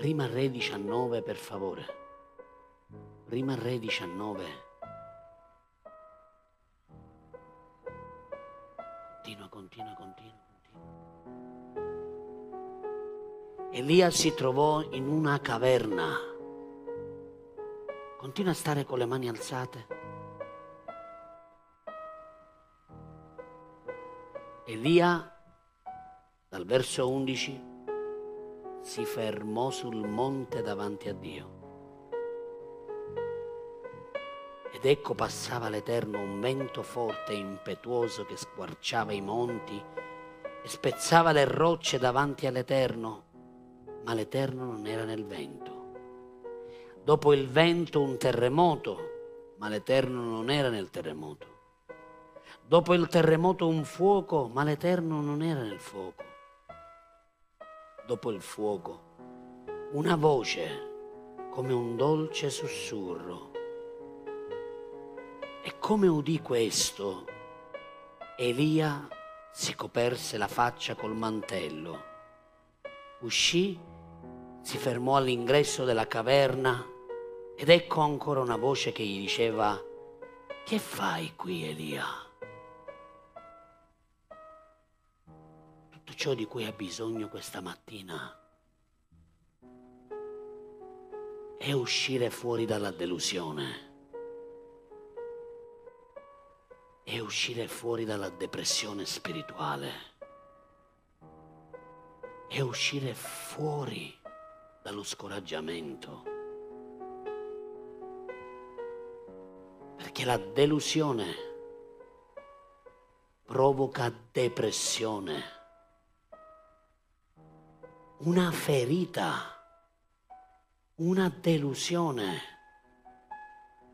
Prima Re 19, per favore. Prima Re 19. Continua, continua, continua, continua. Elia si trovò in una caverna. Continua a stare con le mani alzate. Elia, dal verso 11, si fermò sul monte davanti a Dio. Ed ecco passava l'Eterno un vento forte e impetuoso che squarciava i monti e spezzava le rocce davanti all'Eterno, ma l'Eterno non era nel vento. Dopo il vento un terremoto, ma l'Eterno non era nel terremoto. Dopo il terremoto un fuoco, ma l'Eterno non era nel fuoco dopo il fuoco, una voce come un dolce sussurro. E come udì questo, Elia si coperse la faccia col mantello, uscì, si fermò all'ingresso della caverna ed ecco ancora una voce che gli diceva, che fai qui Elia? Ciò di cui ha bisogno questa mattina è uscire fuori dalla delusione, è uscire fuori dalla depressione spirituale, è uscire fuori dallo scoraggiamento. Perché la delusione provoca depressione una ferita, una delusione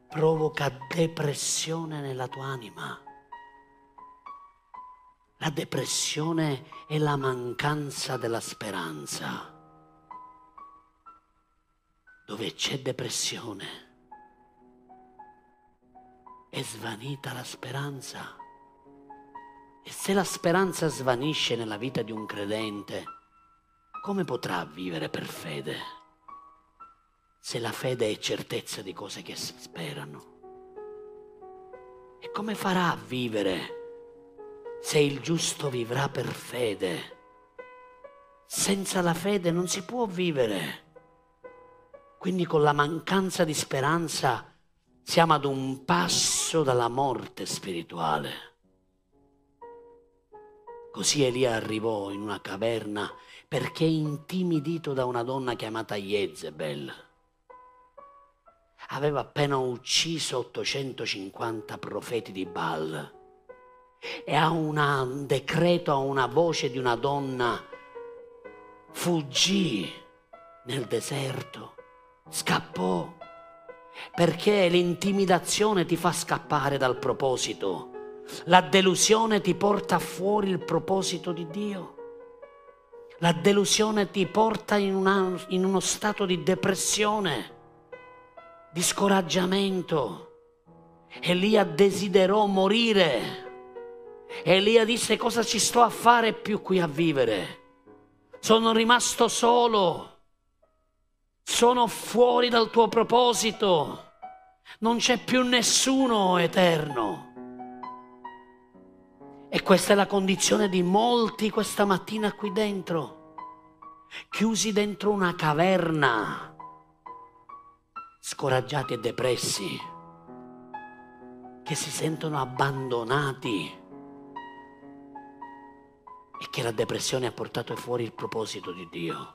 provoca depressione nella tua anima. La depressione è la mancanza della speranza. Dove c'è depressione è svanita la speranza. E se la speranza svanisce nella vita di un credente, come potrà vivere per fede se la fede è certezza di cose che si sperano? E come farà a vivere se il giusto vivrà per fede? Senza la fede non si può vivere. Quindi con la mancanza di speranza siamo ad un passo dalla morte spirituale. Così Elia arrivò in una caverna perché intimidito da una donna chiamata Jezebel. Aveva appena ucciso 850 profeti di Baal e a un decreto, a una voce di una donna, fuggì nel deserto, scappò, perché l'intimidazione ti fa scappare dal proposito, la delusione ti porta fuori il proposito di Dio. La delusione ti porta in, una, in uno stato di depressione, di scoraggiamento. Elia desiderò morire. Elia disse cosa ci sto a fare più qui a vivere? Sono rimasto solo. Sono fuori dal tuo proposito. Non c'è più nessuno eterno. E questa è la condizione di molti questa mattina qui dentro, chiusi dentro una caverna, scoraggiati e depressi, che si sentono abbandonati. E che la depressione ha portato fuori il proposito di Dio.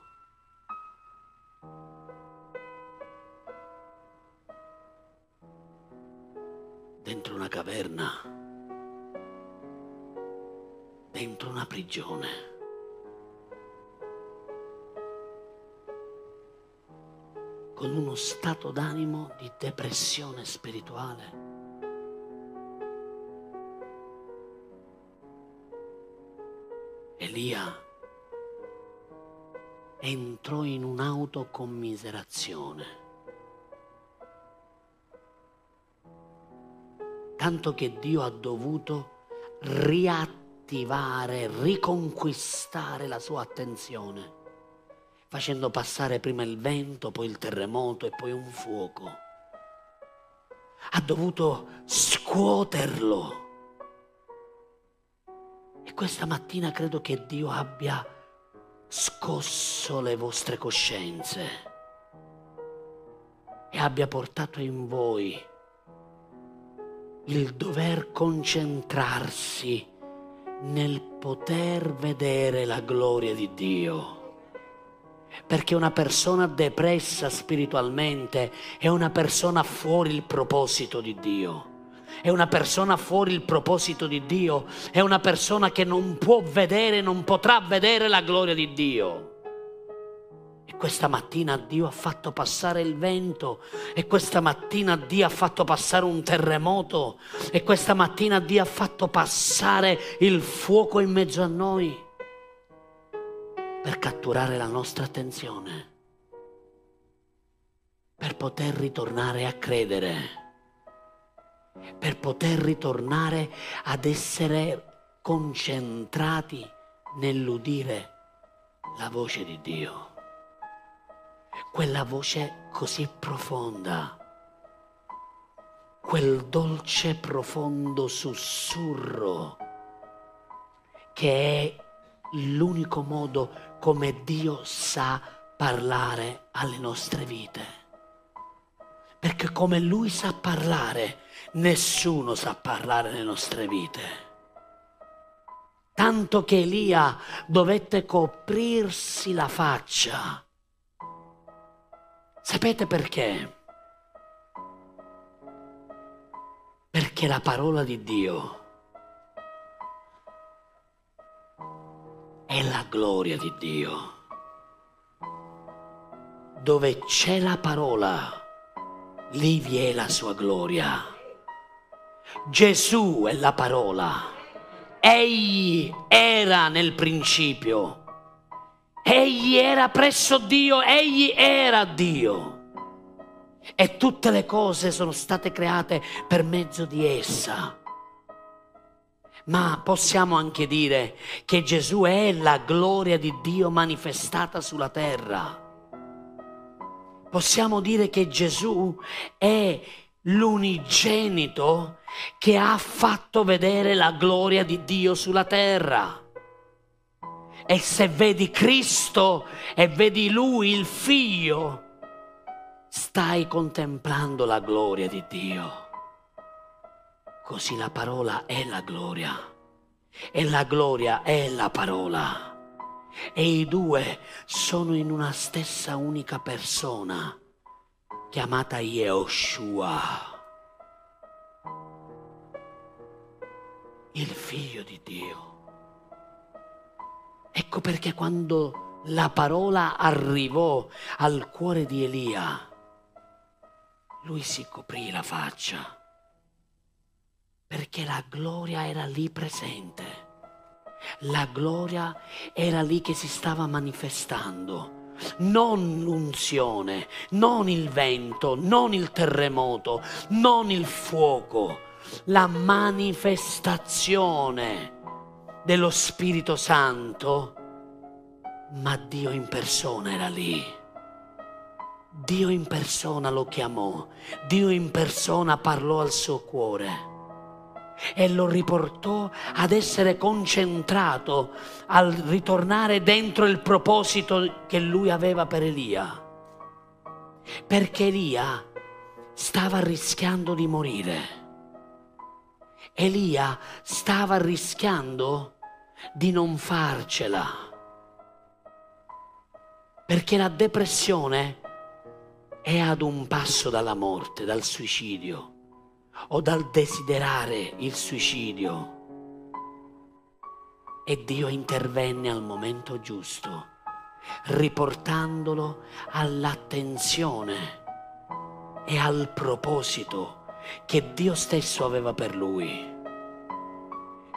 Dentro una prigione. Con uno stato d'animo di depressione spirituale. Elia entrò in un'autocommiserazione. Tanto che Dio ha dovuto riattivare attivare, riconquistare la sua attenzione, facendo passare prima il vento, poi il terremoto e poi un fuoco. Ha dovuto scuoterlo. E questa mattina credo che Dio abbia scosso le vostre coscienze e abbia portato in voi il dover concentrarsi nel poter vedere la gloria di Dio. Perché una persona depressa spiritualmente è una persona fuori il proposito di Dio. È una persona fuori il proposito di Dio. È una persona che non può vedere, non potrà vedere la gloria di Dio. Questa mattina Dio ha fatto passare il vento, e questa mattina Dio ha fatto passare un terremoto, e questa mattina Dio ha fatto passare il fuoco in mezzo a noi per catturare la nostra attenzione, per poter ritornare a credere, per poter ritornare ad essere concentrati nell'udire la voce di Dio, quella voce così profonda, quel dolce profondo sussurro che è l'unico modo come Dio sa parlare alle nostre vite. Perché come Lui sa parlare, nessuno sa parlare alle nostre vite. Tanto che Elia dovette coprirsi la faccia. Sapete perché? Perché la parola di Dio è la gloria di Dio. Dove c'è la parola, lì vi è la sua gloria. Gesù è la parola. Egli era nel principio. Egli era presso Dio, egli era Dio. E tutte le cose sono state create per mezzo di essa ma possiamo anche dire che Gesù è la gloria di Dio manifestata sulla terra. Possiamo dire che Gesù è l'unigenito che ha fatto vedere la gloria di Dio sulla terra. E se vedi Cristo e vedi Lui, il Figlio, stai contemplando la gloria di Dio. Così la parola è la gloria e la gloria è la parola. E i due sono in una stessa unica persona chiamata Yehoshua, il figlio di Dio. Ecco perché quando la parola arrivò al cuore di Elia, lui si coprì la faccia perché la gloria era lì presente. La gloria era lì che si stava manifestando. Non l'unzione, non il vento, non il terremoto, non il fuoco, la manifestazione dello Spirito Santo, ma Dio in persona era lì. Dio in persona lo chiamò, Dio in persona parlò al suo cuore e lo riportò ad essere concentrato, al ritornare dentro il proposito che lui aveva per Elia. Perché Elia stava rischiando di morire. Elia stava rischiando di non farcela. Perché la depressione è ad un passo dalla morte, dal suicidio o dal desiderare il suicidio. E Dio intervenne al momento giusto, riportandolo all'attenzione e al proposito che Dio stesso aveva per lui.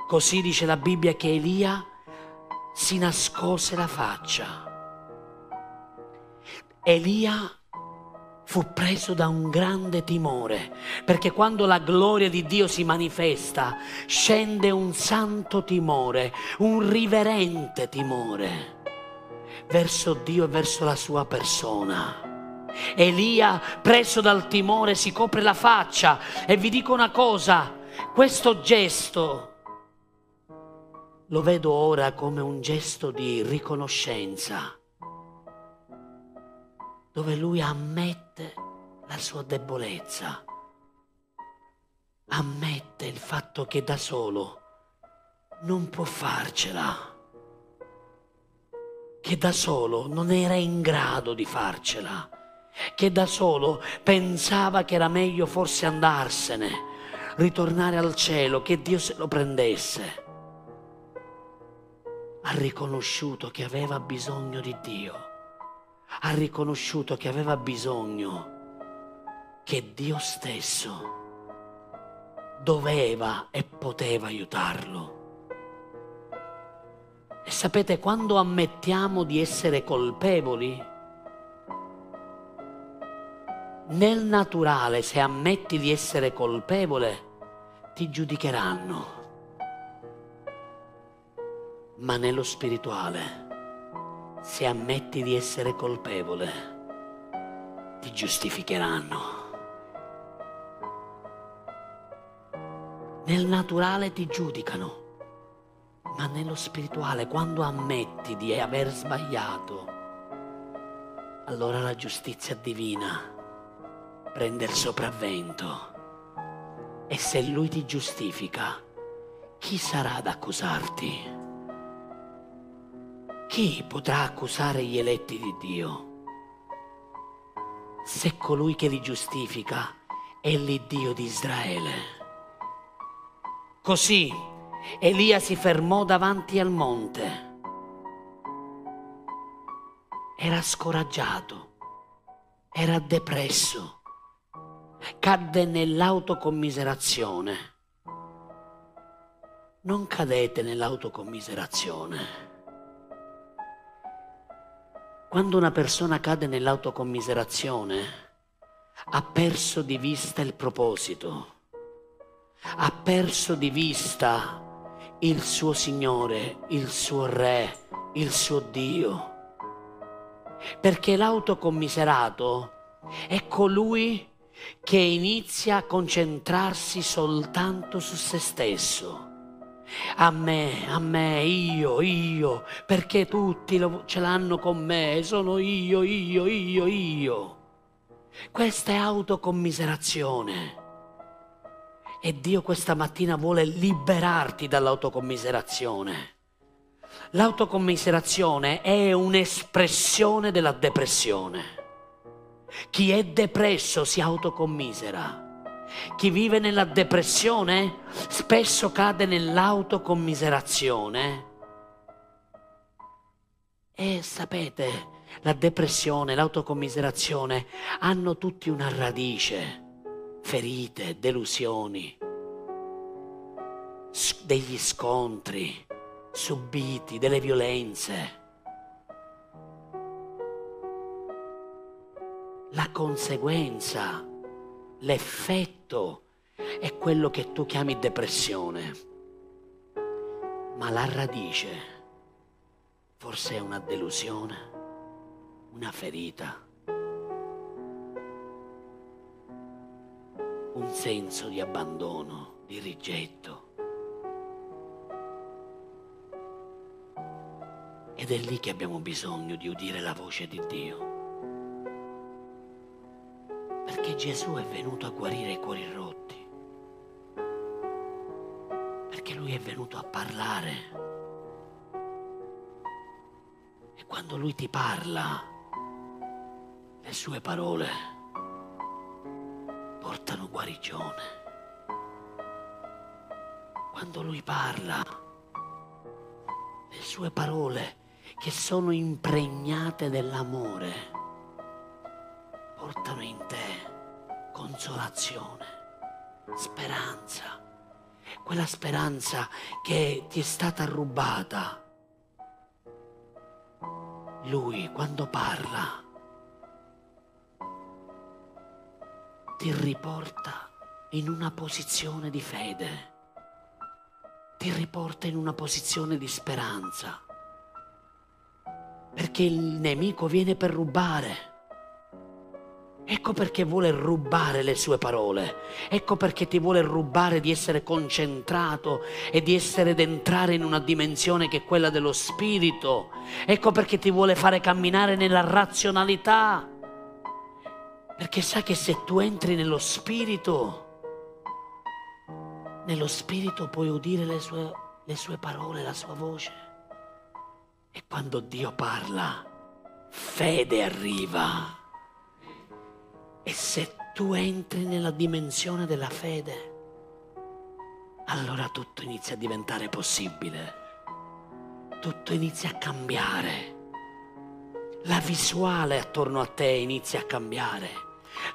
Così dice la Bibbia che Elia si nascose la faccia. Elia fu preso da un grande timore, perché quando la gloria di Dio si manifesta, scende un santo timore, un riverente timore, verso Dio e verso la sua persona. Elia, preso dal timore, si copre la faccia e vi dico una cosa, questo gesto lo vedo ora come un gesto di riconoscenza, dove lui ammette la sua debolezza, ammette il fatto che da solo non può farcela, che da solo non era in grado di farcela, che da solo pensava che era meglio forse andarsene, ritornare al cielo, che Dio se lo prendesse ha riconosciuto che aveva bisogno di Dio, ha riconosciuto che aveva bisogno che Dio stesso doveva e poteva aiutarlo. E sapete, quando ammettiamo di essere colpevoli, nel naturale, se ammetti di essere colpevole, ti giudicheranno ma nello spirituale, se ammetti di essere colpevole, ti giustificheranno. Nel naturale ti giudicano, ma nello spirituale, quando ammetti di aver sbagliato, allora la giustizia divina prende il sopravvento. E se lui ti giustifica, chi sarà ad accusarti? Chi potrà accusare gli eletti di Dio? Se colui che li giustifica è l'Iddio di Israele. Così Elia si fermò davanti al monte. Era scoraggiato, era depresso, cadde nell'autocommiserazione. Non cadete nell'autocommiserazione. Quando una persona cade nell'autocommiserazione, ha perso di vista il proposito, ha perso di vista il suo Signore, il suo Re, il suo Dio. Perché l'autocommiserato è colui che inizia a concentrarsi soltanto su se stesso a me, a me, io, io, perché tutti lo, ce l'hanno con me, sono io, io, io, io. Questa è autocommiserazione. E Dio questa mattina vuole liberarti dall'autocommiserazione. L'autocommiserazione è un'espressione della depressione. Chi è depresso si autocommisera. Chi vive nella depressione spesso cade nell'autocommiserazione. E sapete, la depressione, l'autocommiserazione hanno tutti una radice, ferite, delusioni, degli scontri subiti, delle violenze. La conseguenza l'effetto è quello che tu chiami depressione, ma la radice forse è una delusione, una ferita, un senso di abbandono, di rigetto. Ed è lì che abbiamo bisogno di udire la voce di Dio Gesù è venuto a guarire i cuori rotti, perché lui è venuto a parlare. E quando lui ti parla, le sue parole portano guarigione. Quando lui parla, le sue parole che sono impregnate dell'amore consolazione, speranza, quella speranza che ti è stata rubata. Lui quando parla ti riporta in una posizione di fede, ti riporta in una posizione di speranza. Perché il nemico viene per rubare. Ecco perché vuole rubare le sue parole. Ecco perché ti vuole rubare di essere concentrato e di essere ed entrare in una dimensione che è quella dello spirito. Ecco perché ti vuole fare camminare nella razionalità. Perché sa che se tu entri nello spirito, nello spirito puoi udire le sue, le sue parole, la sua voce. E quando Dio parla, fede arriva. E se tu entri nella dimensione della fede, allora tutto inizia a diventare possibile. Tutto inizia a cambiare. La visuale attorno a te inizia a cambiare.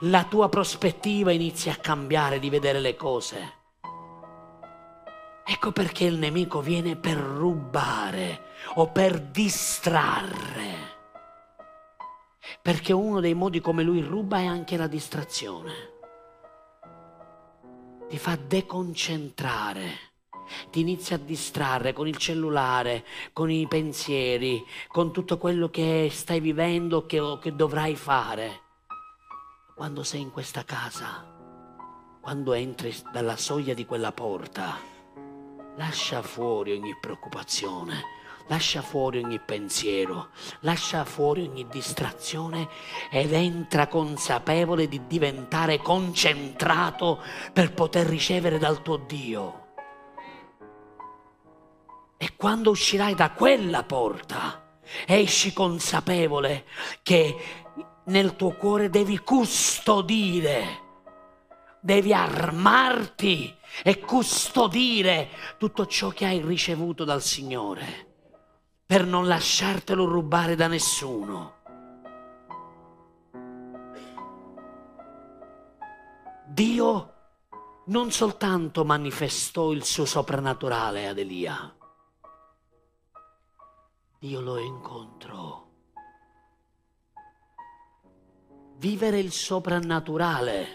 La tua prospettiva inizia a cambiare di vedere le cose. Ecco perché il nemico viene per rubare o per distrarre perché uno dei modi come lui ruba è anche la distrazione. Ti fa deconcentrare ti inizia a distrarre con il cellulare, con i pensieri, con tutto quello che stai vivendo che, o che dovrai fare. Quando sei in questa casa, quando entri dalla soglia di quella porta, lascia fuori ogni preoccupazione, lascia fuori ogni pensiero, lascia fuori ogni distrazione ed entra consapevole di diventare concentrato per poter ricevere dal tuo Dio. E quando uscirai da quella porta, esci consapevole che nel tuo cuore devi custodire, devi armarti e custodire tutto ciò che hai ricevuto dal Signore per non lasciartelo rubare da nessuno. Dio non soltanto manifestò il suo soprannaturale ad Elia, Dio lo incontrò. Vivere il soprannaturale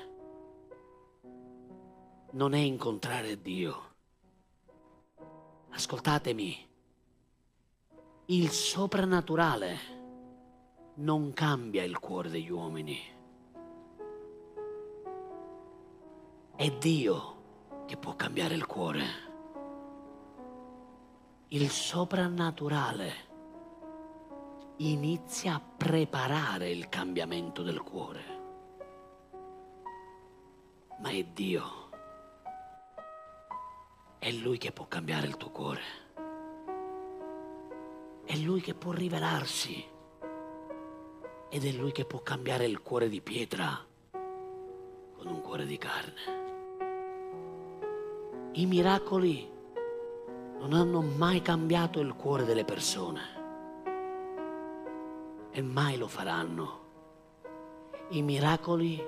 non è incontrare Dio. Ascoltatemi, il soprannaturale non cambia il cuore degli uomini. È Dio che può cambiare il cuore. Il soprannaturale inizia a preparare il cambiamento del cuore. Ma è Dio. È Lui che può cambiare il tuo cuore. È Lui che può rivelarsi ed è Lui che può cambiare il cuore di pietra con un cuore di carne. I miracoli non hanno mai cambiato il cuore delle persone e mai lo faranno. I miracoli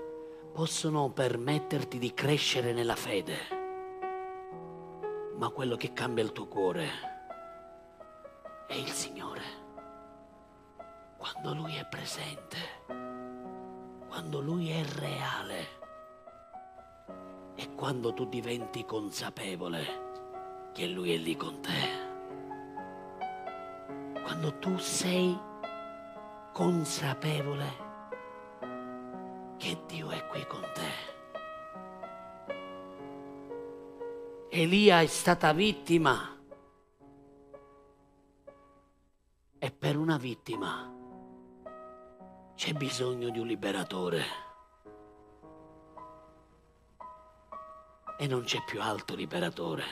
possono permetterti di crescere nella fede, ma quello che cambia il tuo cuore è il Signore. Quando Lui è presente, quando Lui è reale e quando tu diventi consapevole che Lui è lì con te. Quando tu sei consapevole che Dio è qui con te. Elia è stata vittima E per una vittima c'è bisogno di un liberatore. E non c'è più altro liberatore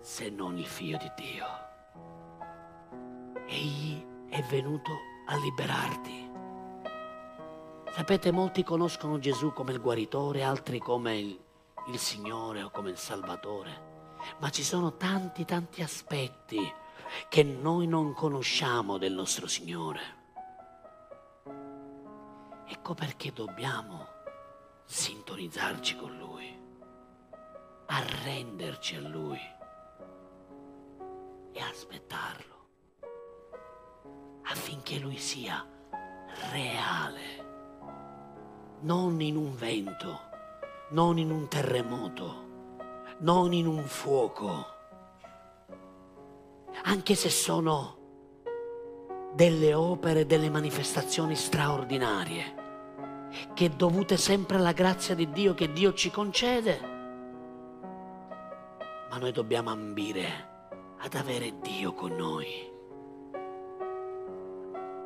se non il figlio di Dio. Egli è venuto a liberarti. Sapete, molti conoscono Gesù come il guaritore, altri come il, il Signore o come il Salvatore, ma ci sono tanti, tanti aspetti che noi non conosciamo del nostro Signore. Ecco perché dobbiamo sintonizzarci con Lui, arrenderci a Lui e aspettarlo affinché Lui sia reale, non in un vento, non in un terremoto, non in un fuoco anche se sono delle opere, delle manifestazioni straordinarie, che dovute sempre alla grazia di Dio che Dio ci concede, ma noi dobbiamo ambire ad avere Dio con noi,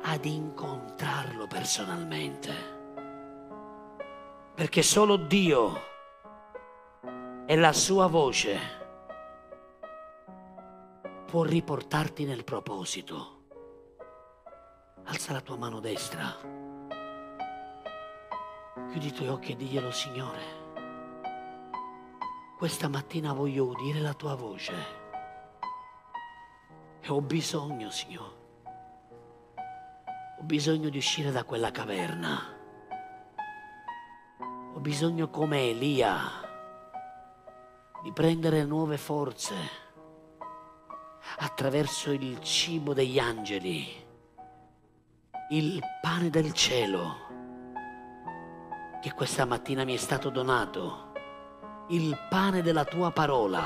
ad incontrarlo personalmente, perché solo Dio e la sua voce può riportarti nel proposito. Alza la tua mano destra, chiudi i tuoi occhi e diglielo Signore, questa mattina voglio udire la tua voce. E ho bisogno, Signore, ho bisogno di uscire da quella caverna, ho bisogno come Elia di prendere nuove forze attraverso il cibo degli angeli il pane del cielo che questa mattina mi è stato donato, il pane della tua parola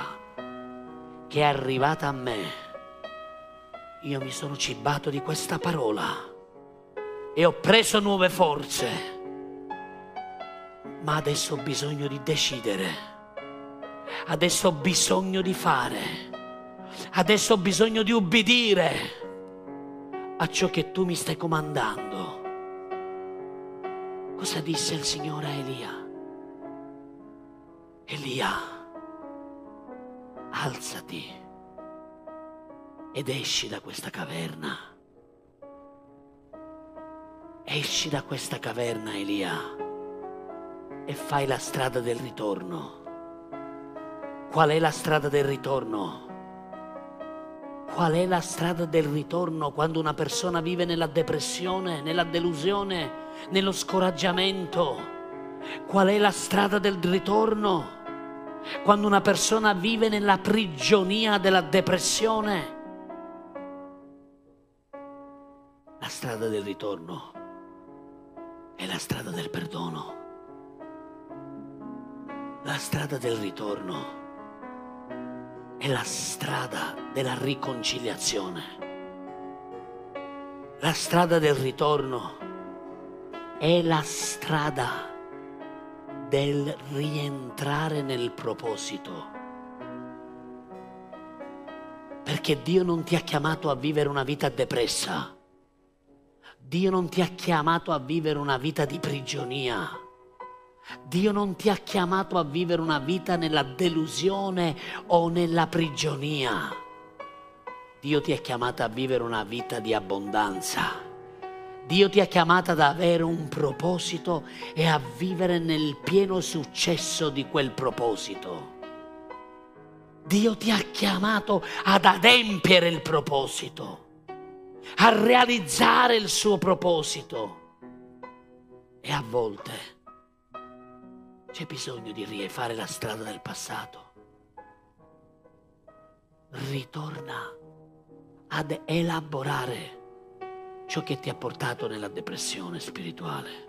che è arrivata a me. Io mi sono cibato di questa parola e ho preso nuove forze, ma adesso ho bisogno di decidere, adesso ho bisogno di fare, adesso ho bisogno di ubbidire a ciò che tu mi stai comandando. Cosa disse il Signore a Elia? Elia, alzati ed esci da questa caverna. Esci da questa caverna, Elia, e fai la strada del ritorno. Qual è la strada del ritorno? Qual è la strada del ritorno quando una persona vive nella depressione, nella delusione, nello scoraggiamento? Qual è la strada del ritorno quando una persona vive nella prigionia della depressione? La strada del ritorno è la strada del perdono. La strada del ritorno è la strada della riconciliazione. La strada del ritorno è la strada del rientrare nel proposito. Perché Dio non ti ha chiamato a vivere una vita depressa. Dio non ti ha chiamato a vivere una vita di prigionia. Dio non ti ha chiamato a vivere una vita nella delusione o nella prigionia. Dio ti ha chiamato a vivere una vita di abbondanza. Dio ti ha chiamato ad avere un proposito e a vivere nel pieno successo di quel proposito. Dio ti ha chiamato ad adempiere il proposito, a realizzare il suo proposito. E a volte c'è bisogno di rifare la strada del passato. Ritorna ad elaborare ciò che ti ha portato nella depressione spirituale.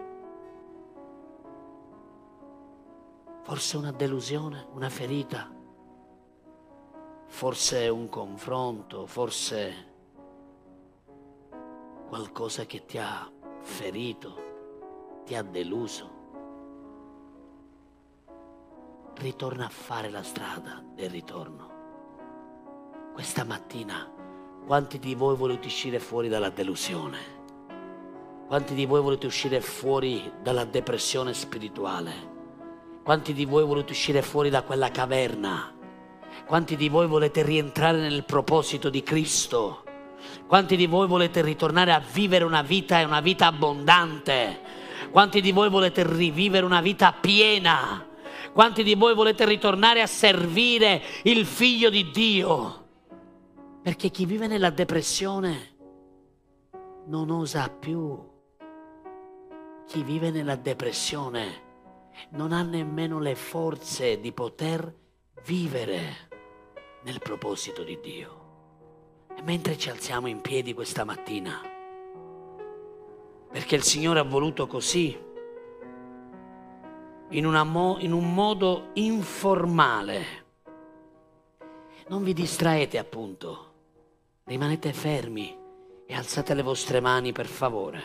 Forse una delusione, una ferita, forse un confronto, forse qualcosa che ti ha ferito, ti ha deluso ritorna a fare la strada del ritorno. Questa mattina, quanti di voi volete uscire fuori dalla delusione? Quanti di voi volete uscire fuori dalla depressione spirituale? Quanti di voi volete uscire fuori da quella caverna? Quanti di voi volete rientrare nel proposito di Cristo? Quanti di voi volete ritornare a vivere una vita e una vita abbondante? Quanti di voi volete rivivere una vita piena? Quanti di voi volete ritornare a servire il figlio di Dio? Perché chi vive nella depressione non osa più. Chi vive nella depressione non ha nemmeno le forze di poter vivere nel proposito di Dio. E mentre ci alziamo in piedi questa mattina, perché il Signore ha voluto così, in, mo- in un modo informale. Non vi distraete appunto, rimanete fermi E alzate le vostre mani per favore.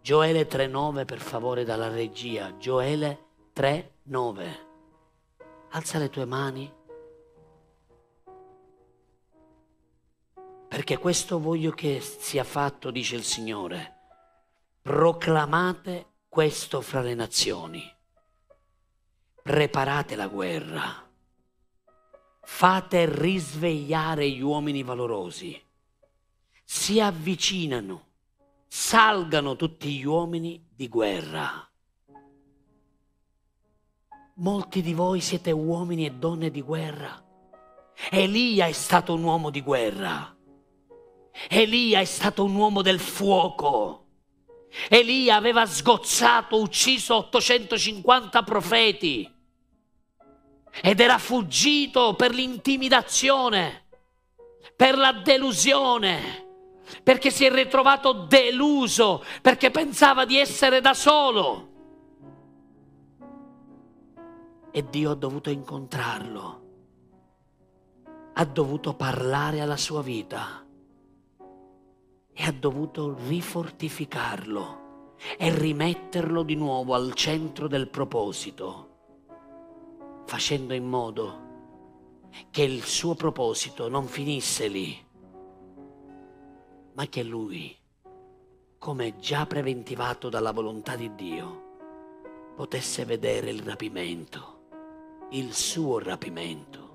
Gioele 3.9 per favore dalla regia. Gioele 3.9. Alza le tue mani. Perché questo voglio che sia fatto, dice il Signore. Proclamate questo fra le nazioni. Preparate la guerra. Fate risvegliare gli uomini valorosi. Si avvicinano salgano tutti gli uomini di guerra. Molti di voi siete uomini e donne di guerra. Elia è stato un uomo di guerra. Elia è stato un uomo del fuoco. Elia aveva sgozzato, ucciso 850 profeti ed era fuggito per l'intimidazione, per la delusione perché si è ritrovato deluso, perché pensava di essere da solo. E Dio ha dovuto incontrarlo, ha dovuto parlare alla sua vita e ha dovuto rifortificarlo e rimetterlo di nuovo al centro del proposito, facendo in modo che il suo proposito non finisse lì ma che lui, come già preventivato dalla volontà di Dio, potesse vedere il rapimento, il suo rapimento